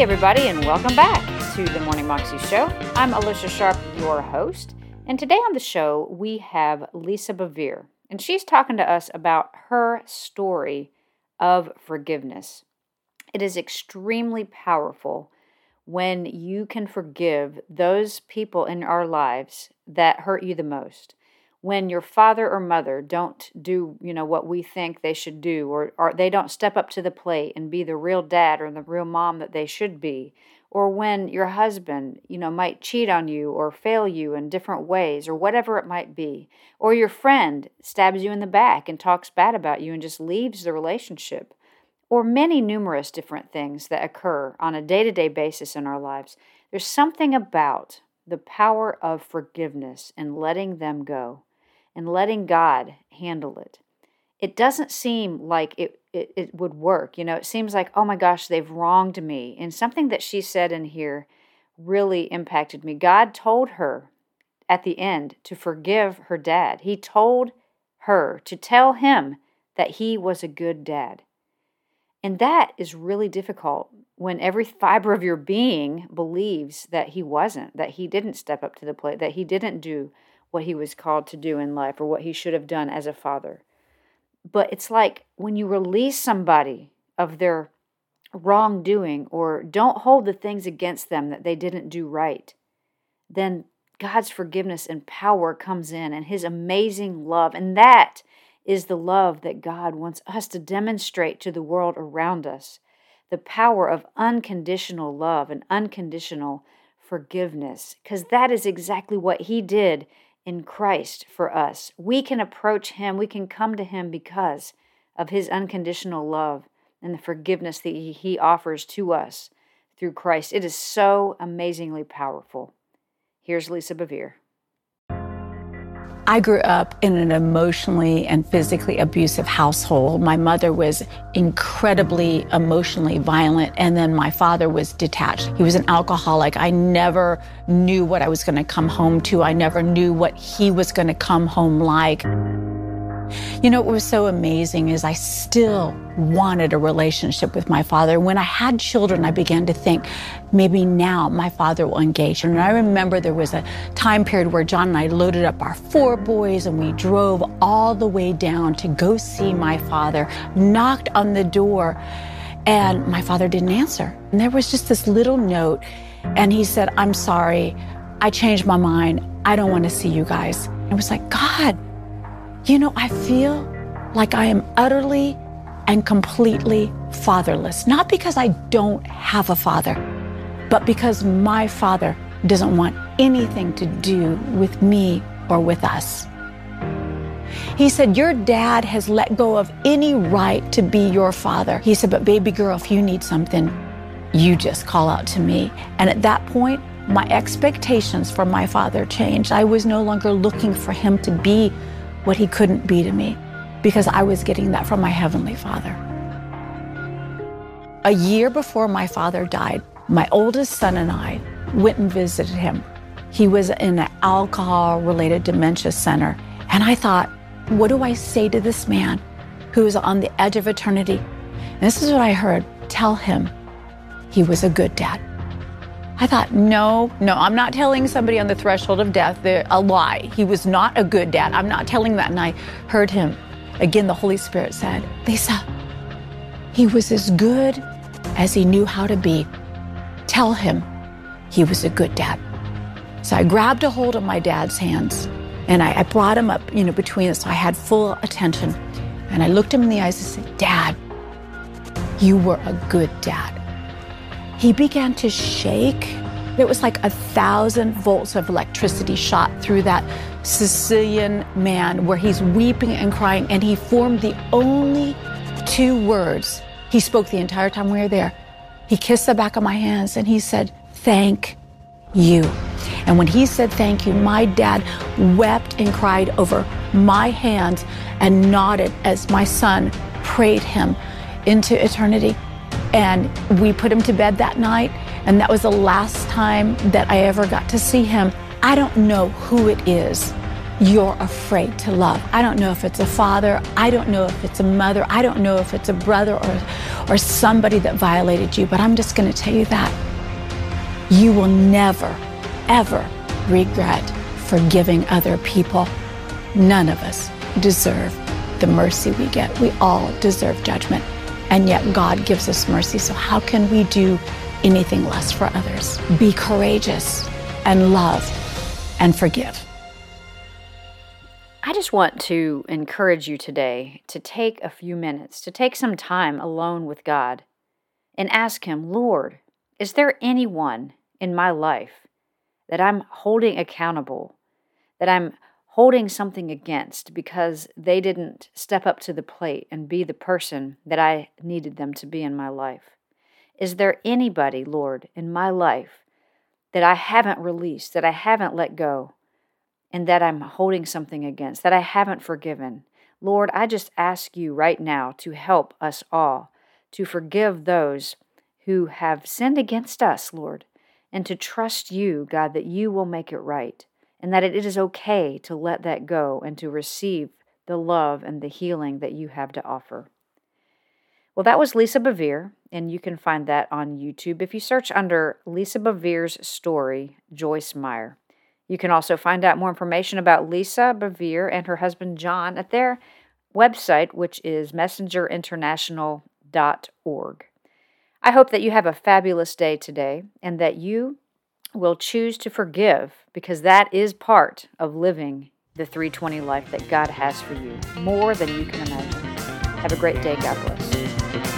Everybody, and welcome back to the Morning Moxie Show. I'm Alicia Sharp, your host, and today on the show we have Lisa Bevere, and she's talking to us about her story of forgiveness. It is extremely powerful when you can forgive those people in our lives that hurt you the most when your father or mother don't do you know what we think they should do or, or they don't step up to the plate and be the real dad or the real mom that they should be or when your husband you know might cheat on you or fail you in different ways or whatever it might be or your friend stabs you in the back and talks bad about you and just leaves the relationship or many numerous different things that occur on a day-to-day basis in our lives there's something about the power of forgiveness and letting them go and letting God handle it. It doesn't seem like it, it, it would work. You know, it seems like, oh my gosh, they've wronged me. And something that she said in here really impacted me. God told her at the end to forgive her dad. He told her to tell him that he was a good dad. And that is really difficult when every fiber of your being believes that he wasn't, that he didn't step up to the plate, that he didn't do what he was called to do in life or what he should have done as a father. But it's like when you release somebody of their wrongdoing or don't hold the things against them that they didn't do right, then God's forgiveness and power comes in and his amazing love. And that is the love that God wants us to demonstrate to the world around us. The power of unconditional love and unconditional forgiveness, because that is exactly what he did in Christ for us. We can approach Him, we can come to Him because of His unconditional love and the forgiveness that He offers to us through Christ. It is so amazingly powerful. Here's Lisa Bevere. I grew up in an emotionally and physically abusive household. My mother was incredibly emotionally violent, and then my father was detached. He was an alcoholic. I never knew what I was going to come home to, I never knew what he was going to come home like. You know, what was so amazing is I still wanted a relationship with my father. When I had children, I began to think maybe now my father will engage. And I remember there was a time period where John and I loaded up our four boys and we drove all the way down to go see my father, knocked on the door, and my father didn't answer. And there was just this little note, and he said, I'm sorry. I changed my mind. I don't want to see you guys. It was like, God, you know, I feel like I am utterly and completely fatherless, not because I don't have a father, but because my father doesn't want anything to do with me or with us. He said, Your dad has let go of any right to be your father. He said, But baby girl, if you need something, you just call out to me. And at that point, my expectations for my father changed. I was no longer looking for him to be what he couldn't be to me because I was getting that from my Heavenly Father. A year before my father died, my oldest son and I went and visited him. He was in an alcohol related dementia center. And I thought, what do I say to this man who is on the edge of eternity? And this is what I heard tell him he was a good dad. I thought, no, no, I'm not telling somebody on the threshold of death a lie. He was not a good dad. I'm not telling that. And I heard him. Again, the Holy Spirit said, Lisa, he was as good as he knew how to be. Tell him he was a good dad. So I grabbed a hold of my dad's hands and I, I brought him up, you know, between us. So I had full attention. And I looked him in the eyes and said, Dad, you were a good dad he began to shake. It was like a thousand volts of electricity shot through that Sicilian man where he's weeping and crying, and he formed the only two words he spoke the entire time we were there. He kissed the back of my hands and he said, Thank you. And when he said thank you, my dad wept and cried over my hands and nodded as my son prayed him into eternity. And we put him to bed that night, and that was the last time that I ever got to see him. I don't know who it is you're afraid to love. I don't know if it's a father, I don't know if it's a mother, I don't know if it's a brother or, or somebody that violated you. But I'm just going to tell you that you will never, ever regret forgiving other people. None of us deserve the mercy we get. We all deserve judgment. And yet God gives us mercy. So how can we do anything less for others? Be courageous and love and forgive. I just want to encourage you today to take a few minutes, to take some time alone with God and ask Him, Lord, is there anyone in my life that I'm holding accountable, that I'm holding something against because they didn't step up to the plate and be the person that I needed them to be in my life? Is there anybody, Lord, in my life that I haven't released, that I haven't let go, and that I'm holding something against, that I haven't forgiven? Lord, I just ask you right now to help us all to forgive those who have sinned against us, Lord, and to trust you, God, that you will make it right and that it is okay to let that go and to receive the love and the healing that you have to offer. Well, that was Lisa Bevere, and you can find that on YouTube if you search under Lisa Bevere's story, Joyce Meyer. You can also find out more information about Lisa Bevere and her husband John at their website, which is messengerinternational.org. I hope that you have a fabulous day today and that you will choose to forgive because that is part of living the 320 life that God has for you, more than you can imagine. Have a great day. God bless.